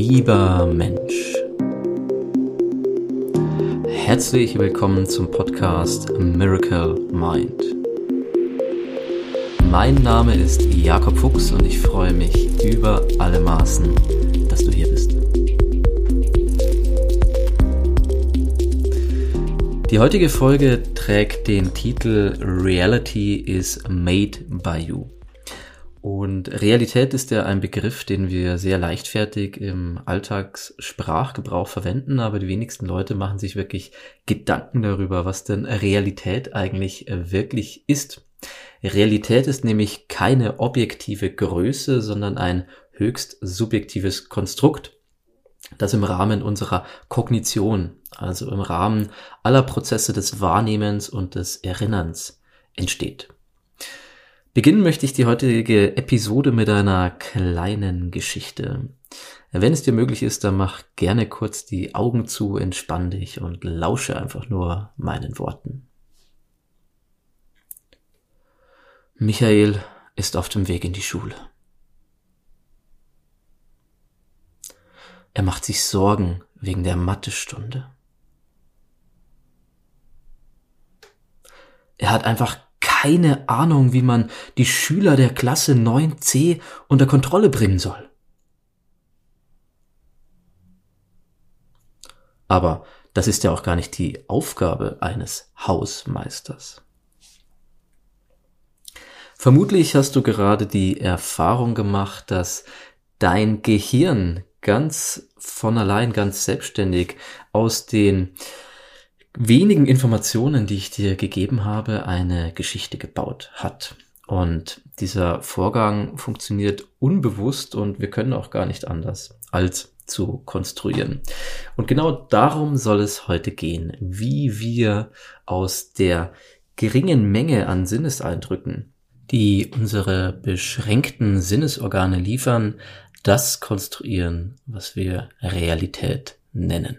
Lieber Mensch, herzlich willkommen zum Podcast Miracle Mind. Mein Name ist Jakob Fuchs und ich freue mich über alle Maßen, dass du hier bist. Die heutige Folge trägt den Titel Reality is Made by You. Und Realität ist ja ein Begriff, den wir sehr leichtfertig im Alltagssprachgebrauch verwenden, aber die wenigsten Leute machen sich wirklich Gedanken darüber, was denn Realität eigentlich äh, wirklich ist. Realität ist nämlich keine objektive Größe, sondern ein höchst subjektives Konstrukt, das im Rahmen unserer Kognition, also im Rahmen aller Prozesse des Wahrnehmens und des Erinnerns entsteht. Beginnen möchte ich die heutige Episode mit einer kleinen Geschichte. Wenn es dir möglich ist, dann mach gerne kurz die Augen zu, entspann dich und lausche einfach nur meinen Worten. Michael ist auf dem Weg in die Schule. Er macht sich Sorgen wegen der Mathestunde. Er hat einfach keine Ahnung, wie man die Schüler der Klasse 9c unter Kontrolle bringen soll. Aber das ist ja auch gar nicht die Aufgabe eines Hausmeisters. Vermutlich hast du gerade die Erfahrung gemacht, dass dein Gehirn ganz von allein, ganz selbstständig aus den wenigen Informationen, die ich dir gegeben habe, eine Geschichte gebaut hat. Und dieser Vorgang funktioniert unbewusst und wir können auch gar nicht anders als zu konstruieren. Und genau darum soll es heute gehen, wie wir aus der geringen Menge an Sinneseindrücken, die unsere beschränkten Sinnesorgane liefern, das konstruieren, was wir Realität nennen.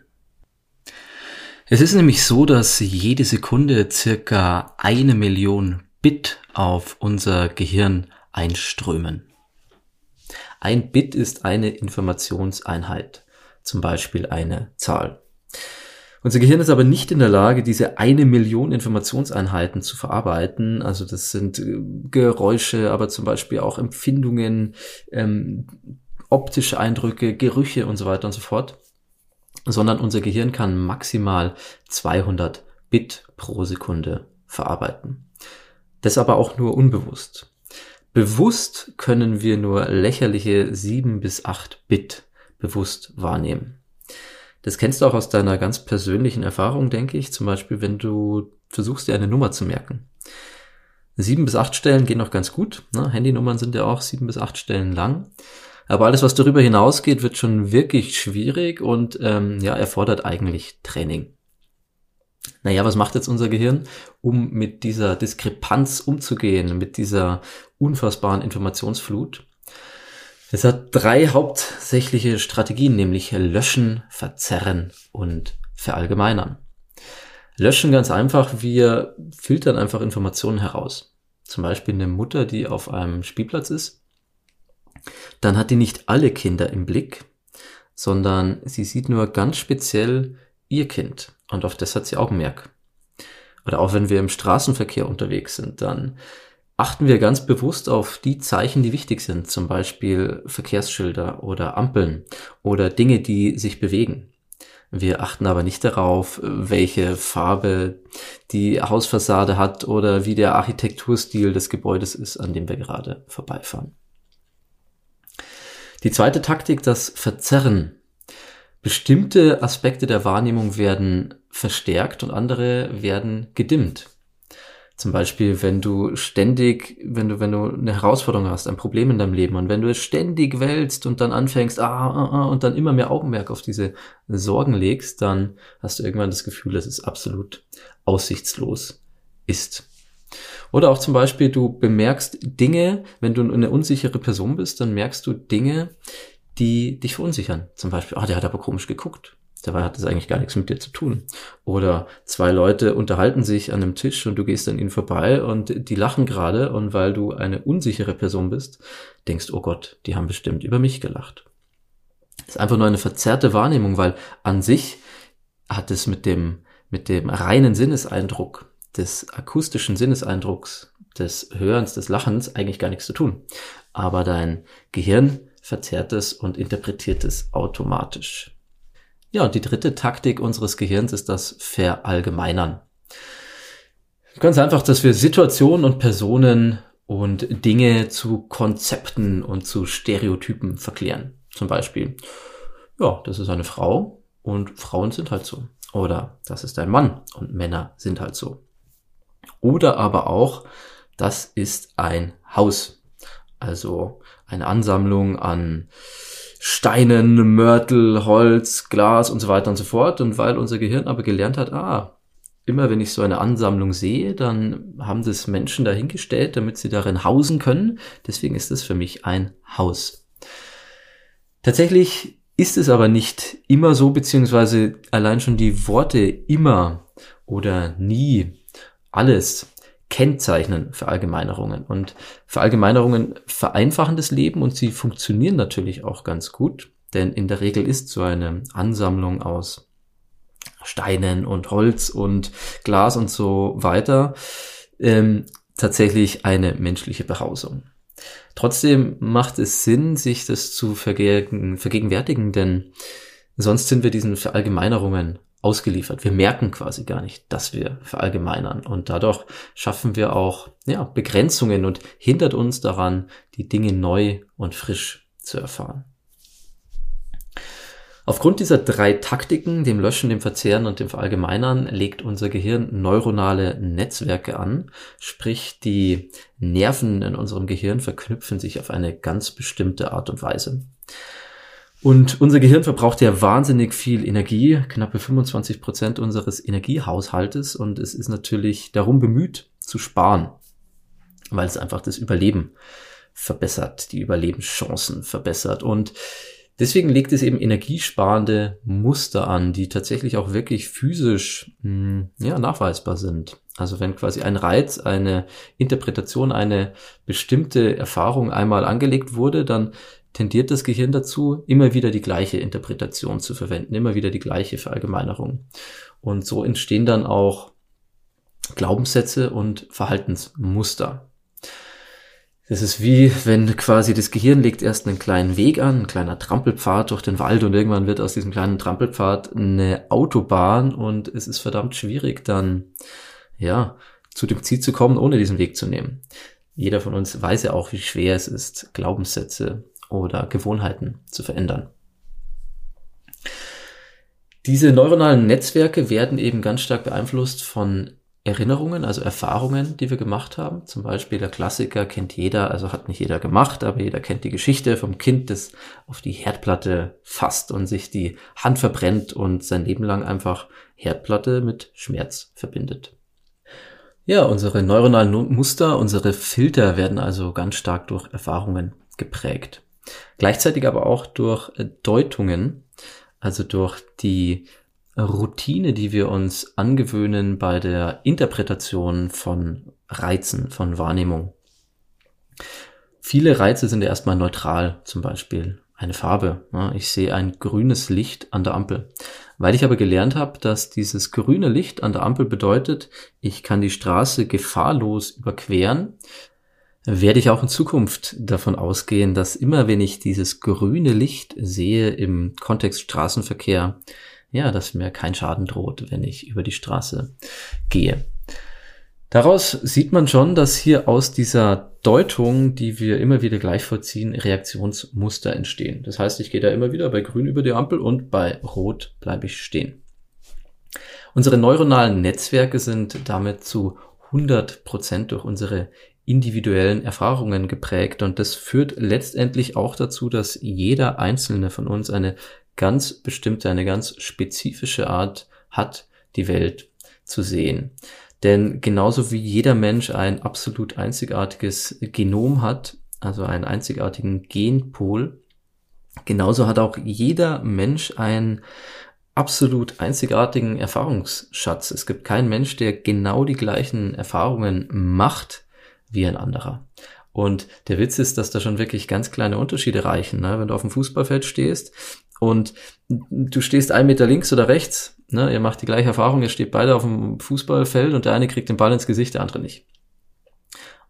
Es ist nämlich so, dass jede Sekunde circa eine Million Bit auf unser Gehirn einströmen. Ein Bit ist eine Informationseinheit, zum Beispiel eine Zahl. Unser Gehirn ist aber nicht in der Lage, diese eine Million Informationseinheiten zu verarbeiten. Also das sind äh, Geräusche, aber zum Beispiel auch Empfindungen, ähm, optische Eindrücke, Gerüche und so weiter und so fort sondern unser Gehirn kann maximal 200 Bit pro Sekunde verarbeiten. Das aber auch nur unbewusst. Bewusst können wir nur lächerliche 7 bis 8 Bit bewusst wahrnehmen. Das kennst du auch aus deiner ganz persönlichen Erfahrung, denke ich. Zum Beispiel, wenn du versuchst, dir eine Nummer zu merken. Sieben bis acht Stellen gehen noch ganz gut. Ne? Handynummern sind ja auch sieben bis acht Stellen lang. Aber alles, was darüber hinausgeht, wird schon wirklich schwierig und ähm, ja, erfordert eigentlich Training. Naja, was macht jetzt unser Gehirn, um mit dieser Diskrepanz umzugehen, mit dieser unfassbaren Informationsflut? Es hat drei hauptsächliche Strategien, nämlich löschen, verzerren und verallgemeinern. Löschen ganz einfach, wir filtern einfach Informationen heraus. Zum Beispiel eine Mutter, die auf einem Spielplatz ist dann hat die nicht alle Kinder im Blick, sondern sie sieht nur ganz speziell ihr Kind und auf das hat sie Augenmerk. Oder auch wenn wir im Straßenverkehr unterwegs sind, dann achten wir ganz bewusst auf die Zeichen, die wichtig sind, zum Beispiel Verkehrsschilder oder Ampeln oder Dinge, die sich bewegen. Wir achten aber nicht darauf, welche Farbe die Hausfassade hat oder wie der Architekturstil des Gebäudes ist, an dem wir gerade vorbeifahren. Die zweite Taktik, das Verzerren. Bestimmte Aspekte der Wahrnehmung werden verstärkt und andere werden gedimmt. Zum Beispiel, wenn du ständig, wenn du, wenn du eine Herausforderung hast, ein Problem in deinem Leben und wenn du es ständig wälzt und dann anfängst, ah, ah, ah, und dann immer mehr Augenmerk auf diese Sorgen legst, dann hast du irgendwann das Gefühl, dass es absolut aussichtslos ist. Oder auch zum Beispiel, du bemerkst Dinge, wenn du eine unsichere Person bist, dann merkst du Dinge, die dich verunsichern. Zum Beispiel, ah, der hat aber komisch geguckt. Dabei hat das eigentlich gar nichts mit dir zu tun. Oder zwei Leute unterhalten sich an einem Tisch und du gehst an ihnen vorbei und die lachen gerade und weil du eine unsichere Person bist, denkst, oh Gott, die haben bestimmt über mich gelacht. ist einfach nur eine verzerrte Wahrnehmung, weil an sich hat es mit dem, mit dem reinen Sinneseindruck, des akustischen Sinneseindrucks, des Hörens, des Lachens eigentlich gar nichts zu tun. Aber dein Gehirn verzerrt es und interpretiert es automatisch. Ja, und die dritte Taktik unseres Gehirns ist das Verallgemeinern. Ganz einfach, dass wir Situationen und Personen und Dinge zu Konzepten und zu Stereotypen verklären. Zum Beispiel, ja, das ist eine Frau und Frauen sind halt so. Oder das ist ein Mann und Männer sind halt so. Oder aber auch, das ist ein Haus. Also eine Ansammlung an Steinen, Mörtel, Holz, Glas und so weiter und so fort. Und weil unser Gehirn aber gelernt hat, ah, immer wenn ich so eine Ansammlung sehe, dann haben das Menschen dahingestellt, damit sie darin hausen können. Deswegen ist es für mich ein Haus. Tatsächlich ist es aber nicht immer so, beziehungsweise allein schon die Worte immer oder nie, alles kennzeichnen Verallgemeinerungen. Und Verallgemeinerungen vereinfachen das Leben und sie funktionieren natürlich auch ganz gut, denn in der Regel ist so eine Ansammlung aus Steinen und Holz und Glas und so weiter ähm, tatsächlich eine menschliche Behausung. Trotzdem macht es Sinn, sich das zu vergegenwärtigen, denn sonst sind wir diesen Verallgemeinerungen ausgeliefert. Wir merken quasi gar nicht, dass wir verallgemeinern. Und dadurch schaffen wir auch ja, Begrenzungen und hindert uns daran, die Dinge neu und frisch zu erfahren. Aufgrund dieser drei Taktiken, dem Löschen, dem Verzehren und dem Verallgemeinern, legt unser Gehirn neuronale Netzwerke an, sprich die Nerven in unserem Gehirn verknüpfen sich auf eine ganz bestimmte Art und Weise. Und unser Gehirn verbraucht ja wahnsinnig viel Energie, knappe 25 Prozent unseres Energiehaushaltes. Und es ist natürlich darum bemüht zu sparen, weil es einfach das Überleben verbessert, die Überlebenschancen verbessert. Und deswegen legt es eben energiesparende Muster an, die tatsächlich auch wirklich physisch hm, ja, nachweisbar sind. Also wenn quasi ein Reiz, eine Interpretation, eine bestimmte Erfahrung einmal angelegt wurde, dann tendiert das Gehirn dazu, immer wieder die gleiche Interpretation zu verwenden, immer wieder die gleiche Verallgemeinerung. Und so entstehen dann auch Glaubenssätze und Verhaltensmuster. Das ist wie, wenn quasi das Gehirn legt erst einen kleinen Weg an, ein kleiner Trampelpfad durch den Wald und irgendwann wird aus diesem kleinen Trampelpfad eine Autobahn und es ist verdammt schwierig dann, ja, zu dem Ziel zu kommen, ohne diesen Weg zu nehmen. Jeder von uns weiß ja auch, wie schwer es ist, Glaubenssätze oder Gewohnheiten zu verändern. Diese neuronalen Netzwerke werden eben ganz stark beeinflusst von Erinnerungen, also Erfahrungen, die wir gemacht haben. Zum Beispiel der Klassiker kennt jeder, also hat nicht jeder gemacht, aber jeder kennt die Geschichte vom Kind, das auf die Herdplatte fasst und sich die Hand verbrennt und sein Leben lang einfach Herdplatte mit Schmerz verbindet. Ja, unsere neuronalen Muster, unsere Filter werden also ganz stark durch Erfahrungen geprägt. Gleichzeitig aber auch durch äh, Deutungen, also durch die Routine, die wir uns angewöhnen bei der Interpretation von Reizen, von Wahrnehmung. Viele Reize sind ja erstmal neutral, zum Beispiel eine Farbe. Ich sehe ein grünes Licht an der Ampel. Weil ich aber gelernt habe, dass dieses grüne Licht an der Ampel bedeutet, ich kann die Straße gefahrlos überqueren, werde ich auch in Zukunft davon ausgehen, dass immer wenn ich dieses grüne Licht sehe im Kontext Straßenverkehr, ja, dass mir kein Schaden droht, wenn ich über die Straße gehe. Daraus sieht man schon, dass hier aus dieser Deutung, die wir immer wieder gleich vollziehen, Reaktionsmuster entstehen. Das heißt, ich gehe da immer wieder bei grün über die Ampel und bei rot bleibe ich stehen. Unsere neuronalen Netzwerke sind damit zu 100 Prozent durch unsere individuellen Erfahrungen geprägt und das führt letztendlich auch dazu, dass jeder einzelne von uns eine ganz bestimmte, eine ganz spezifische Art hat, die Welt zu sehen. Denn genauso wie jeder Mensch ein absolut einzigartiges Genom hat, also einen einzigartigen Genpol, genauso hat auch jeder Mensch einen absolut einzigartigen Erfahrungsschatz. Es gibt keinen Mensch, der genau die gleichen Erfahrungen macht wie ein anderer. Und der Witz ist, dass da schon wirklich ganz kleine Unterschiede reichen. Ne? Wenn du auf dem Fußballfeld stehst und du stehst ein Meter links oder rechts, ne, ihr macht die gleiche Erfahrung, ihr steht beide auf dem Fußballfeld und der eine kriegt den Ball ins Gesicht, der andere nicht.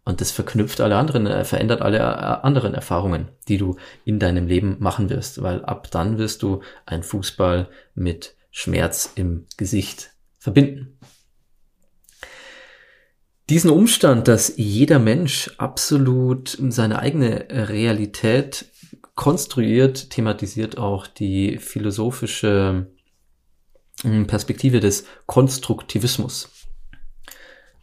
Und das verknüpft alle anderen, äh, verändert alle äh, anderen Erfahrungen, die du in deinem Leben machen wirst, weil ab dann wirst du ein Fußball mit Schmerz im Gesicht verbinden. Diesen Umstand, dass jeder Mensch absolut seine eigene Realität konstruiert, thematisiert auch die philosophische hm, Perspektive des Konstruktivismus.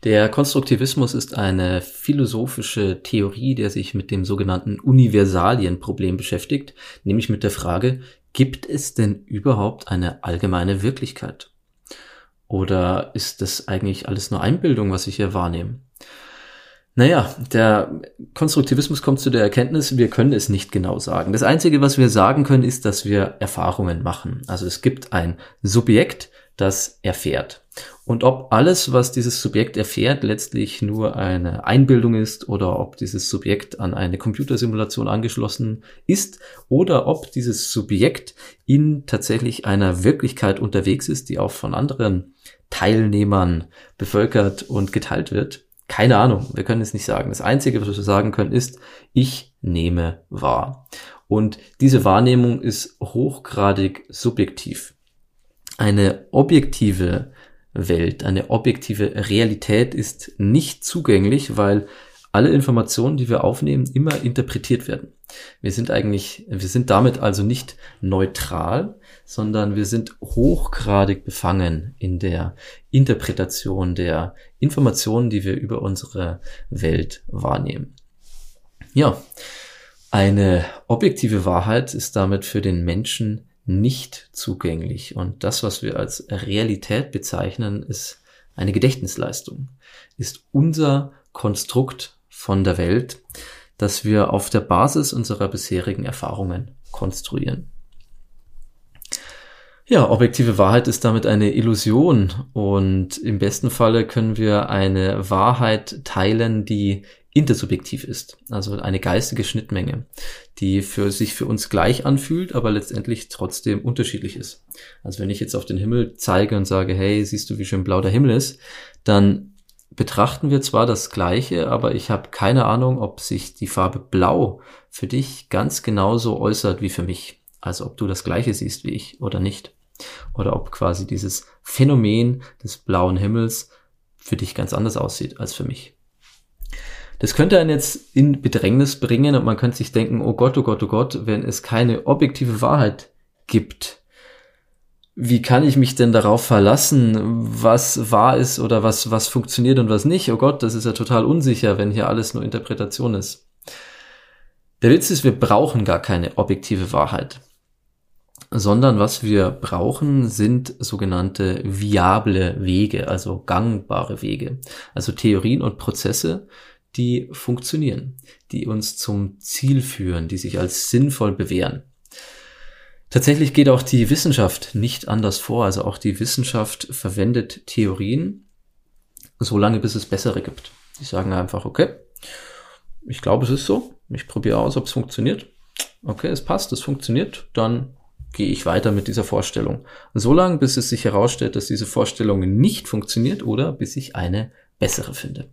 Der Konstruktivismus ist eine philosophische Theorie, der sich mit dem sogenannten Universalienproblem beschäftigt, nämlich mit der Frage, gibt es denn überhaupt eine allgemeine Wirklichkeit? Oder ist das eigentlich alles nur Einbildung, was ich hier wahrnehme? Naja, der Konstruktivismus kommt zu der Erkenntnis, wir können es nicht genau sagen. Das Einzige, was wir sagen können, ist, dass wir Erfahrungen machen. Also es gibt ein Subjekt, das erfährt. Und ob alles, was dieses Subjekt erfährt, letztlich nur eine Einbildung ist oder ob dieses Subjekt an eine Computersimulation angeschlossen ist oder ob dieses Subjekt in tatsächlich einer Wirklichkeit unterwegs ist, die auch von anderen Teilnehmern bevölkert und geteilt wird. Keine Ahnung, wir können es nicht sagen. Das Einzige, was wir sagen können, ist, ich nehme wahr. Und diese Wahrnehmung ist hochgradig subjektiv. Eine objektive Welt, eine objektive Realität ist nicht zugänglich, weil alle Informationen, die wir aufnehmen, immer interpretiert werden. Wir sind eigentlich, wir sind damit also nicht neutral, sondern wir sind hochgradig befangen in der Interpretation der Informationen, die wir über unsere Welt wahrnehmen. Ja, eine objektive Wahrheit ist damit für den Menschen nicht zugänglich. Und das, was wir als Realität bezeichnen, ist eine Gedächtnisleistung, ist unser Konstrukt von der Welt, das wir auf der Basis unserer bisherigen Erfahrungen konstruieren. Ja, objektive Wahrheit ist damit eine Illusion und im besten Falle können wir eine Wahrheit teilen, die intersubjektiv ist, also eine geistige Schnittmenge, die für sich für uns gleich anfühlt, aber letztendlich trotzdem unterschiedlich ist. Also wenn ich jetzt auf den Himmel zeige und sage, hey, siehst du, wie schön blau der Himmel ist, dann betrachten wir zwar das Gleiche, aber ich habe keine Ahnung, ob sich die Farbe Blau für dich ganz genauso äußert wie für mich. Also ob du das Gleiche siehst wie ich oder nicht. Oder ob quasi dieses Phänomen des blauen Himmels für dich ganz anders aussieht als für mich. Das könnte einen jetzt in Bedrängnis bringen und man könnte sich denken, oh Gott, oh Gott, oh Gott, wenn es keine objektive Wahrheit gibt, wie kann ich mich denn darauf verlassen, was wahr ist oder was, was funktioniert und was nicht? Oh Gott, das ist ja total unsicher, wenn hier alles nur Interpretation ist. Der Witz ist, wir brauchen gar keine objektive Wahrheit, sondern was wir brauchen, sind sogenannte viable Wege, also gangbare Wege, also Theorien und Prozesse, die funktionieren, die uns zum Ziel führen, die sich als sinnvoll bewähren. Tatsächlich geht auch die Wissenschaft nicht anders vor. Also auch die Wissenschaft verwendet Theorien, solange bis es bessere gibt. Die sagen einfach, okay, ich glaube, es ist so. Ich probiere aus, ob es funktioniert. Okay, es passt, es funktioniert. Dann gehe ich weiter mit dieser Vorstellung. Solange bis es sich herausstellt, dass diese Vorstellung nicht funktioniert oder bis ich eine bessere finde.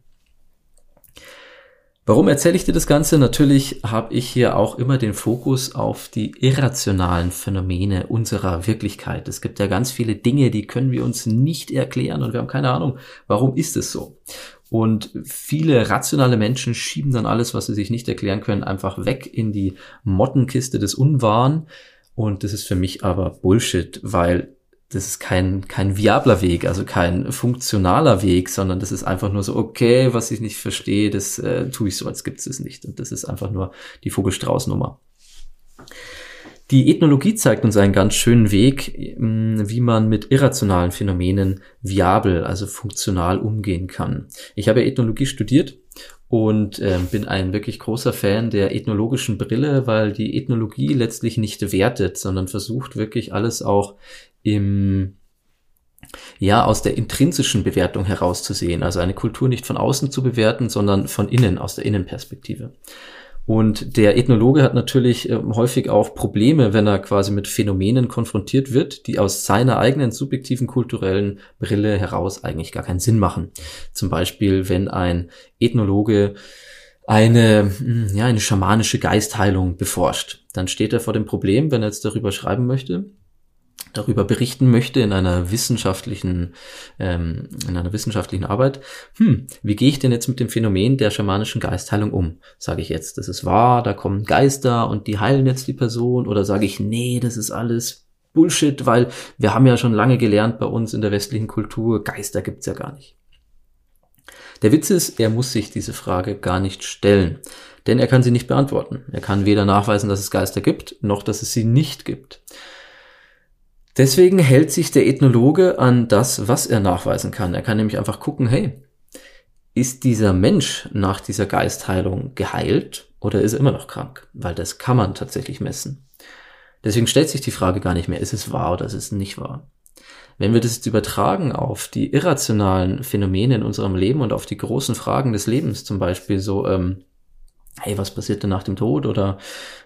Warum erzähle ich dir das Ganze? Natürlich habe ich hier auch immer den Fokus auf die irrationalen Phänomene unserer Wirklichkeit. Es gibt ja ganz viele Dinge, die können wir uns nicht erklären und wir haben keine Ahnung, warum ist es so. Und viele rationale Menschen schieben dann alles, was sie sich nicht erklären können, einfach weg in die Mottenkiste des Unwahren. Und das ist für mich aber Bullshit, weil das ist kein, kein viabler Weg, also kein funktionaler Weg, sondern das ist einfach nur so, okay, was ich nicht verstehe, das äh, tue ich so, als gibt es es nicht. Und das ist einfach nur die Vogelstrauß-Nummer. Die Ethnologie zeigt uns einen ganz schönen Weg, mm, wie man mit irrationalen Phänomenen viabel, also funktional umgehen kann. Ich habe Ethnologie studiert und äh, bin ein wirklich großer Fan der ethnologischen Brille, weil die Ethnologie letztlich nicht wertet, sondern versucht wirklich alles auch im ja, aus der intrinsischen Bewertung herauszusehen, also eine Kultur nicht von außen zu bewerten, sondern von innen, aus der Innenperspektive. Und der Ethnologe hat natürlich äh, häufig auch Probleme, wenn er quasi mit Phänomenen konfrontiert wird, die aus seiner eigenen subjektiven kulturellen Brille heraus eigentlich gar keinen Sinn machen. Zum Beispiel, wenn ein Ethnologe eine, hm, ja, eine schamanische Geistheilung beforscht. Dann steht er vor dem Problem, wenn er jetzt darüber schreiben möchte, darüber berichten möchte in einer wissenschaftlichen, ähm, in einer wissenschaftlichen Arbeit, hm, wie gehe ich denn jetzt mit dem Phänomen der schamanischen Geistheilung um? Sage ich jetzt, das ist wahr, da kommen Geister und die heilen jetzt die Person, oder sage ich, nee, das ist alles Bullshit, weil wir haben ja schon lange gelernt bei uns in der westlichen Kultur, Geister gibt's ja gar nicht. Der Witz ist, er muss sich diese Frage gar nicht stellen, denn er kann sie nicht beantworten. Er kann weder nachweisen, dass es Geister gibt, noch dass es sie nicht gibt. Deswegen hält sich der Ethnologe an das, was er nachweisen kann. Er kann nämlich einfach gucken, hey, ist dieser Mensch nach dieser Geistheilung geheilt oder ist er immer noch krank? Weil das kann man tatsächlich messen. Deswegen stellt sich die Frage gar nicht mehr, ist es wahr oder ist es nicht wahr? Wenn wir das jetzt übertragen auf die irrationalen Phänomene in unserem Leben und auf die großen Fragen des Lebens, zum Beispiel so, ähm, hey, was passiert denn nach dem Tod oder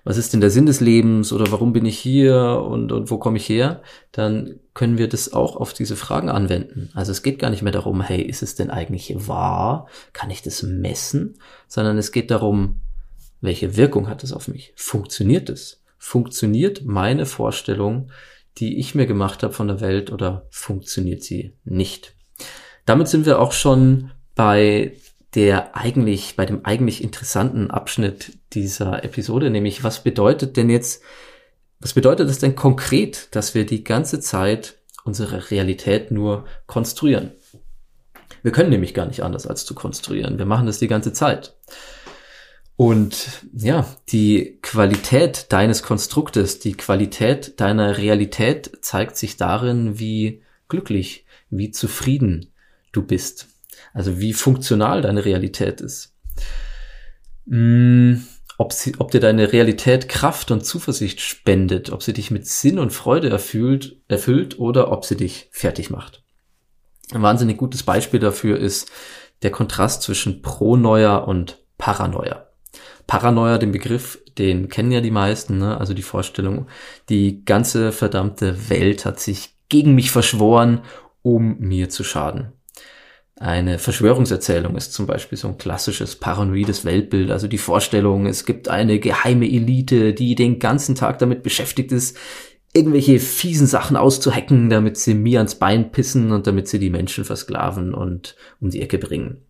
was ist denn der Sinn des Lebens oder warum bin ich hier und, und wo komme ich her, dann können wir das auch auf diese Fragen anwenden. Also es geht gar nicht mehr darum, hey, ist es denn eigentlich wahr? Kann ich das messen? Sondern es geht darum, welche Wirkung hat es auf mich? Funktioniert es? Funktioniert meine Vorstellung die ich mir gemacht habe von der Welt oder funktioniert sie nicht? Damit sind wir auch schon bei der eigentlich, bei dem eigentlich interessanten Abschnitt dieser Episode, nämlich was bedeutet denn jetzt, was bedeutet es denn konkret, dass wir die ganze Zeit unsere Realität nur konstruieren? Wir können nämlich gar nicht anders als zu konstruieren. Wir machen das die ganze Zeit. Und ja, die Qualität deines Konstruktes, die Qualität deiner Realität zeigt sich darin, wie glücklich, wie zufrieden du bist. Also wie funktional deine Realität ist. Hm, ob, sie, ob dir deine Realität Kraft und Zuversicht spendet, ob sie dich mit Sinn und Freude erfüllt, erfüllt oder ob sie dich fertig macht. Ein wahnsinnig gutes Beispiel dafür ist der Kontrast zwischen Pronoia und Paranoia. Paranoia, den Begriff, den kennen ja die meisten, ne? also die Vorstellung, die ganze verdammte Welt hat sich gegen mich verschworen, um mir zu schaden. Eine Verschwörungserzählung ist zum Beispiel so ein klassisches paranoides Weltbild, also die Vorstellung, es gibt eine geheime Elite, die den ganzen Tag damit beschäftigt ist, irgendwelche fiesen Sachen auszuhacken, damit sie mir ans Bein pissen und damit sie die Menschen versklaven und um die Ecke bringen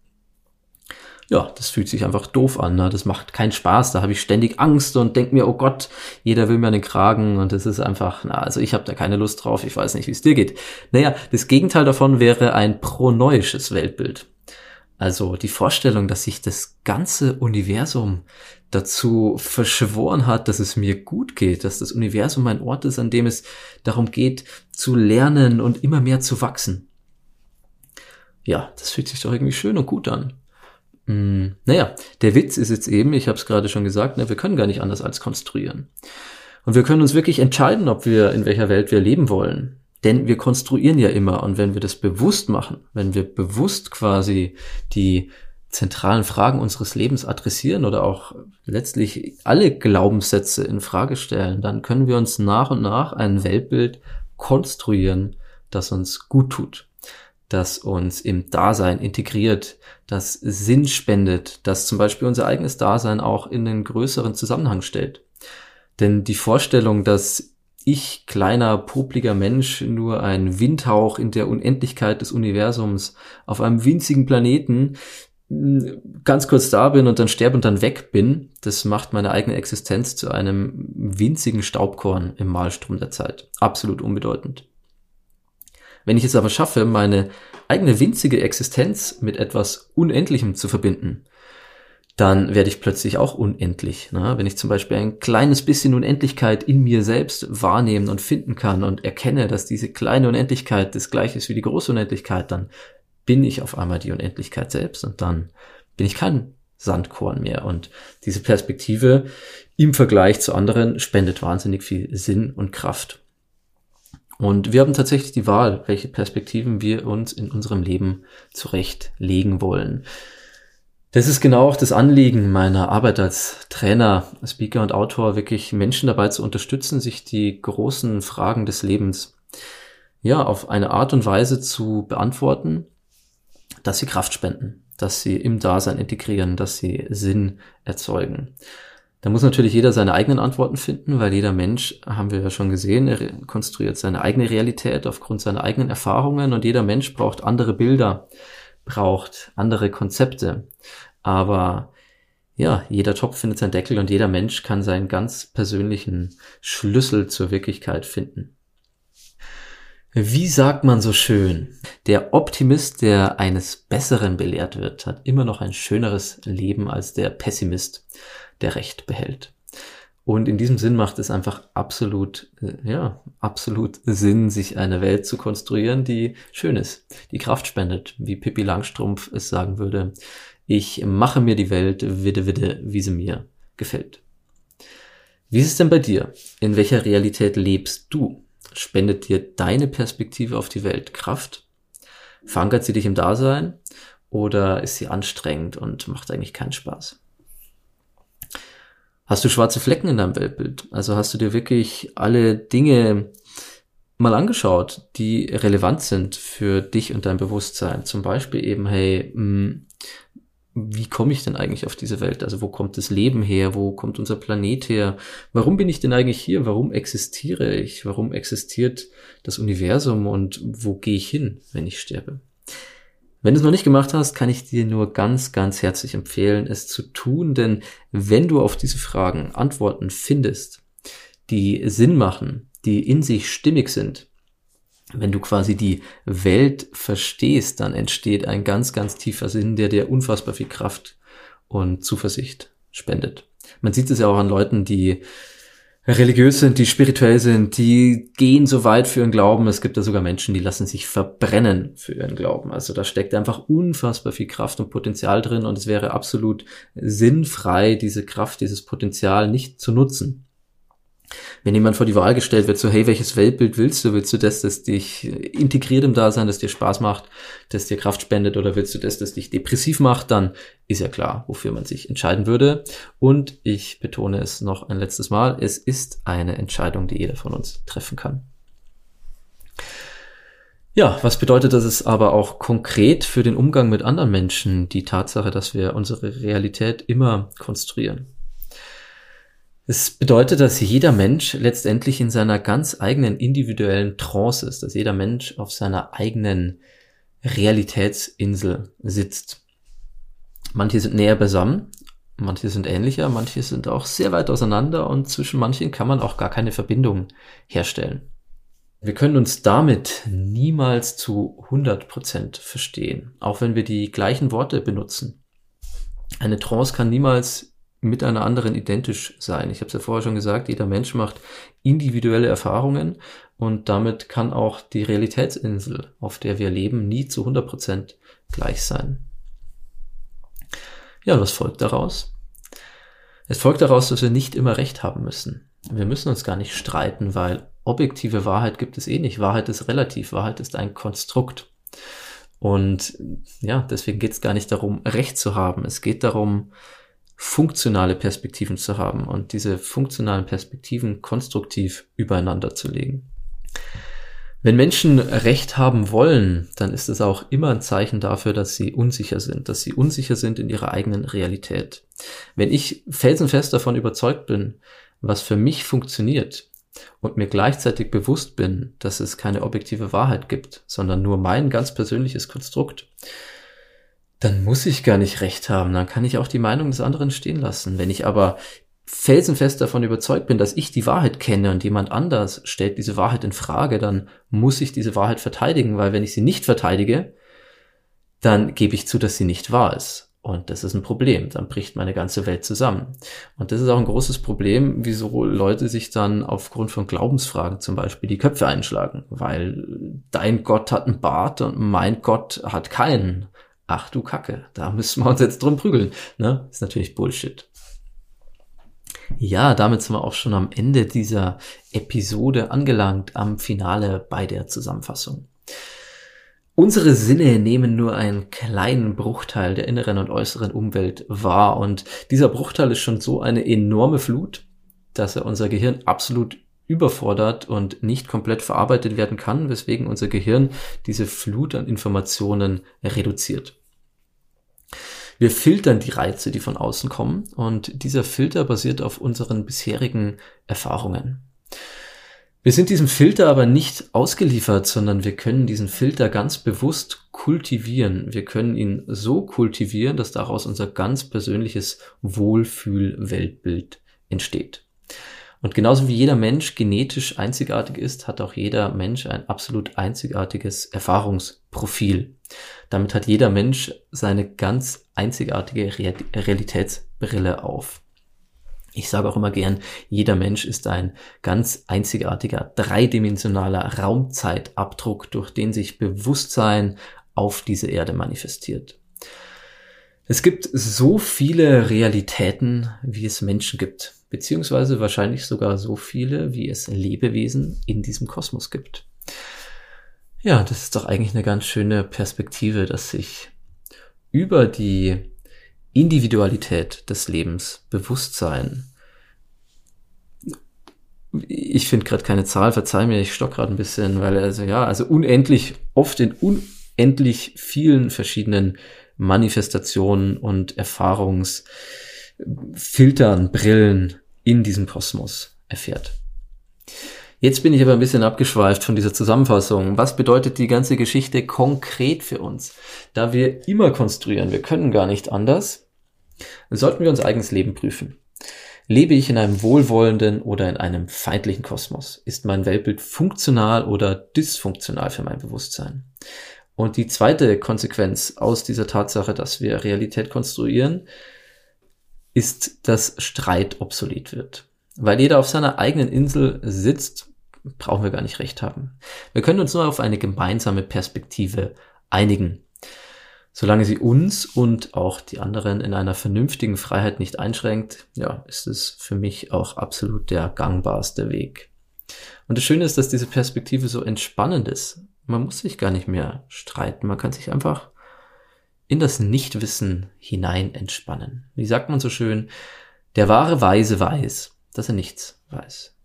ja, das fühlt sich einfach doof an. Ne? Das macht keinen Spaß. Da habe ich ständig Angst und denk mir, oh Gott, jeder will mir den Kragen und das ist einfach, na, also ich habe da keine Lust drauf. Ich weiß nicht, wie es dir geht. Naja, das Gegenteil davon wäre ein pronoisches Weltbild. Also die Vorstellung, dass sich das ganze Universum dazu verschworen hat, dass es mir gut geht, dass das Universum ein Ort ist, an dem es darum geht, zu lernen und immer mehr zu wachsen. Ja, das fühlt sich doch irgendwie schön und gut an. Mm, naja, der Witz ist jetzt eben, ich habe es gerade schon gesagt, ne, wir können gar nicht anders als konstruieren. Und wir können uns wirklich entscheiden, ob wir in welcher Welt wir leben wollen. Denn wir konstruieren ja immer. Und wenn wir das bewusst machen, wenn wir bewusst quasi die zentralen Fragen unseres Lebens adressieren oder auch letztlich alle Glaubenssätze in Frage stellen, dann können wir uns nach und nach ein Weltbild konstruieren, das uns gut tut das uns im Dasein integriert, das Sinn spendet, das zum Beispiel unser eigenes Dasein auch in den größeren Zusammenhang stellt. Denn die Vorstellung, dass ich, kleiner, popliger Mensch, nur ein Windhauch in der Unendlichkeit des Universums auf einem winzigen Planeten ganz kurz da bin und dann sterbe und dann weg bin, das macht meine eigene Existenz zu einem winzigen Staubkorn im Malstrom der Zeit. Absolut unbedeutend. Wenn ich es aber schaffe, meine eigene winzige Existenz mit etwas Unendlichem zu verbinden, dann werde ich plötzlich auch unendlich. Ne? Wenn ich zum Beispiel ein kleines bisschen Unendlichkeit in mir selbst wahrnehmen und finden kann und erkenne, dass diese kleine Unendlichkeit das gleiche ist wie die große Unendlichkeit, dann bin ich auf einmal die Unendlichkeit selbst und dann bin ich kein Sandkorn mehr. Und diese Perspektive im Vergleich zu anderen spendet wahnsinnig viel Sinn und Kraft. Und wir haben tatsächlich die Wahl, welche Perspektiven wir uns in unserem Leben zurechtlegen wollen. Das ist genau auch das Anliegen meiner Arbeit als Trainer, Speaker und Autor, wirklich Menschen dabei zu unterstützen, sich die großen Fragen des Lebens ja auf eine Art und Weise zu beantworten, dass sie Kraft spenden, dass sie im Dasein integrieren, dass sie Sinn erzeugen. Da muss natürlich jeder seine eigenen Antworten finden, weil jeder Mensch, haben wir ja schon gesehen, er konstruiert seine eigene Realität aufgrund seiner eigenen Erfahrungen und jeder Mensch braucht andere Bilder, braucht andere Konzepte. Aber ja, jeder Topf findet seinen Deckel und jeder Mensch kann seinen ganz persönlichen Schlüssel zur Wirklichkeit finden. Wie sagt man so schön? Der Optimist, der eines Besseren belehrt wird, hat immer noch ein schöneres Leben als der Pessimist, der Recht behält. Und in diesem Sinn macht es einfach absolut, äh, ja, absolut Sinn, sich eine Welt zu konstruieren, die schön ist, die Kraft spendet, wie Pippi Langstrumpf es sagen würde. Ich mache mir die Welt widde widde, wie sie mir gefällt. Wie ist es denn bei dir? In welcher Realität lebst du? Spendet dir deine Perspektive auf die Welt Kraft? Verankert sie dich im Dasein? Oder ist sie anstrengend und macht eigentlich keinen Spaß? Hast du schwarze Flecken in deinem Weltbild? Also hast du dir wirklich alle Dinge mal angeschaut, die relevant sind für dich und dein Bewusstsein? Zum Beispiel eben, hey, mh, hm, wie komme ich denn eigentlich auf diese Welt? Also wo kommt das Leben her? Wo kommt unser Planet her? Warum bin ich denn eigentlich hier? Warum existiere ich? Warum existiert das Universum und wo gehe ich hin, wenn ich sterbe? Wenn du es noch nicht gemacht hast, kann ich dir nur ganz, ganz herzlich empfehlen, es zu tun, denn wenn du auf diese Fragen Antworten findest, die Sinn machen, die in sich stimmig sind, wenn du quasi die Welt verstehst, dann entsteht ein ganz, ganz tiefer Sinn, der dir unfassbar viel Kraft und Zuversicht spendet. Man sieht es ja auch an Leuten, die religiös sind, die spirituell sind, die gehen so weit für ihren Glauben. Es gibt da sogar Menschen, die lassen sich verbrennen für ihren Glauben. Also da steckt einfach unfassbar viel Kraft und Potenzial drin und es wäre absolut sinnfrei, diese Kraft, dieses Potenzial nicht zu nutzen. Wenn jemand vor die Wahl gestellt wird, so hey, welches Weltbild willst du? Willst du das, das dich integriert im Dasein, das dir Spaß macht, das dir Kraft spendet oder willst du das, das dich depressiv macht? Dann ist ja klar, wofür man sich entscheiden würde. Und ich betone es noch ein letztes Mal, es ist eine Entscheidung, die jeder von uns treffen kann. Ja, was bedeutet das aber auch konkret für den Umgang mit anderen Menschen, die Tatsache, dass wir unsere Realität immer konstruieren? Es bedeutet, dass jeder Mensch letztendlich in seiner ganz eigenen individuellen Trance ist, dass jeder Mensch auf seiner eigenen Realitätsinsel sitzt. Manche sind näher beisammen, manche sind ähnlicher, manche sind auch sehr weit auseinander und zwischen manchen kann man auch gar keine Verbindung herstellen. Wir können uns damit niemals zu 100% verstehen, auch wenn wir die gleichen Worte benutzen. Eine Trance kann niemals mit einer anderen identisch sein. Ich habe es ja vorher schon gesagt, jeder Mensch macht individuelle Erfahrungen und damit kann auch die Realitätsinsel, auf der wir leben, nie zu 100 Prozent gleich sein. Ja, was folgt daraus? Es folgt daraus, dass wir nicht immer recht haben müssen. Wir müssen uns gar nicht streiten, weil objektive Wahrheit gibt es eh nicht. Wahrheit ist relativ, Wahrheit ist ein Konstrukt. Und ja, deswegen geht es gar nicht darum, Recht zu haben. Es geht darum, funktionale Perspektiven zu haben und diese funktionalen Perspektiven konstruktiv übereinander zu legen. Wenn Menschen Recht haben wollen, dann ist es auch immer ein Zeichen dafür, dass sie unsicher sind, dass sie unsicher sind in ihrer eigenen Realität. Wenn ich felsenfest davon überzeugt bin, was für mich funktioniert und mir gleichzeitig bewusst bin, dass es keine objektive Wahrheit gibt, sondern nur mein ganz persönliches Konstrukt, dann muss ich gar nicht recht haben, dann kann ich auch die Meinung des anderen stehen lassen. Wenn ich aber felsenfest davon überzeugt bin, dass ich die Wahrheit kenne und jemand anders stellt diese Wahrheit in Frage, dann muss ich diese Wahrheit verteidigen, weil wenn ich sie nicht verteidige, dann gebe ich zu, dass sie nicht wahr ist. Und das ist ein Problem. Dann bricht meine ganze Welt zusammen. Und das ist auch ein großes Problem, wieso Leute sich dann aufgrund von Glaubensfragen zum Beispiel die Köpfe einschlagen. Weil dein Gott hat einen Bart und mein Gott hat keinen ach du Kacke, da müssen wir uns jetzt drum prügeln. Ne? Ist natürlich Bullshit. Ja, damit sind wir auch schon am Ende dieser Episode angelangt, am Finale bei der Zusammenfassung. Unsere Sinne nehmen nur einen kleinen Bruchteil der inneren und äußeren Umwelt wahr und dieser Bruchteil ist schon so eine enorme Flut, dass er unser Gehirn absolut überfordert und nicht komplett verarbeitet werden kann, weswegen unser Gehirn diese Flut an Informationen reduziert. Wir filtern die Reize, die von außen kommen und dieser Filter basiert auf unseren bisherigen Erfahrungen. Wir sind diesem Filter aber nicht ausgeliefert, sondern wir können diesen Filter ganz bewusst kultivieren. Wir können ihn so kultivieren, dass daraus unser ganz persönliches Wohlfühl-Weltbild entsteht. Und genauso wie jeder Mensch genetisch einzigartig ist, hat auch jeder Mensch ein absolut einzigartiges Erfahrungsprofil. Damit hat jeder Mensch seine ganz einzigartige Realitätsbrille auf. Ich sage auch immer gern, jeder Mensch ist ein ganz einzigartiger, dreidimensionaler Raumzeitabdruck, durch den sich Bewusstsein auf diese Erde manifestiert. Es gibt so viele Realitäten, wie es Menschen gibt, beziehungsweise wahrscheinlich sogar so viele, wie es Lebewesen in diesem Kosmos gibt. Ja, das ist doch eigentlich eine ganz schöne Perspektive, dass sich über die Individualität des Lebens, Bewusstsein. Ich finde gerade keine Zahl, verzeih mir, ich stock gerade ein bisschen, weil also ja, also unendlich, oft in unendlich vielen verschiedenen Manifestationen und Erfahrungsfiltern, Brillen in diesem Kosmos erfährt. Jetzt bin ich aber ein bisschen abgeschweift von dieser Zusammenfassung. Was bedeutet die ganze Geschichte konkret für uns? Da wir immer konstruieren, wir können gar nicht anders, sollten wir unser eigenes Leben prüfen. Lebe ich in einem wohlwollenden oder in einem feindlichen Kosmos? Ist mein Weltbild funktional oder dysfunktional für mein Bewusstsein? Und die zweite Konsequenz aus dieser Tatsache, dass wir Realität konstruieren, ist, dass Streit obsolet wird. Weil jeder auf seiner eigenen Insel sitzt, brauchen wir gar nicht recht haben. Wir können uns nur auf eine gemeinsame Perspektive einigen. Solange sie uns und auch die anderen in einer vernünftigen Freiheit nicht einschränkt, ja, ist es für mich auch absolut der gangbarste Weg. Und das Schöne ist, dass diese Perspektive so entspannend ist. Man muss sich gar nicht mehr streiten. Man kann sich einfach in das Nichtwissen hinein entspannen. Wie sagt man so schön? Der wahre Weise weiß, dass er nichts weiß.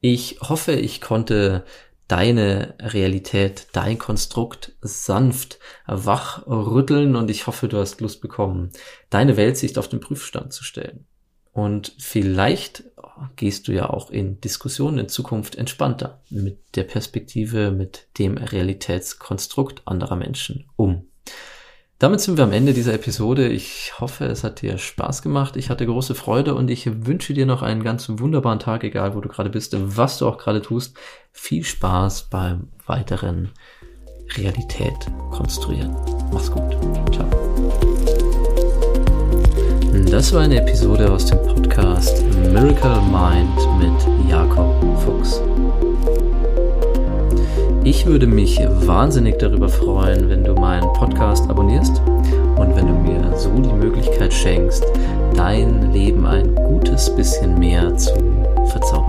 Ich hoffe, ich konnte deine Realität, dein Konstrukt sanft wachrütteln und ich hoffe, du hast Lust bekommen, deine Weltsicht auf den Prüfstand zu stellen. Und vielleicht gehst du ja auch in Diskussionen in Zukunft entspannter mit der Perspektive, mit dem Realitätskonstrukt anderer Menschen um. Damit sind wir am Ende dieser Episode. Ich hoffe, es hat dir Spaß gemacht. Ich hatte große Freude und ich wünsche dir noch einen ganz wunderbaren Tag, egal wo du gerade bist, was du auch gerade tust. Viel Spaß beim weiteren Realität konstruieren. Mach's gut. Ciao. Das war eine Episode aus dem Podcast Miracle Mind mit Jakob Fuchs. Ich würde mich wahnsinnig darüber freuen, wenn du meinen Podcast abonnierst und wenn du mir so die Möglichkeit schenkst, dein Leben ein gutes bisschen mehr zu verzaubern.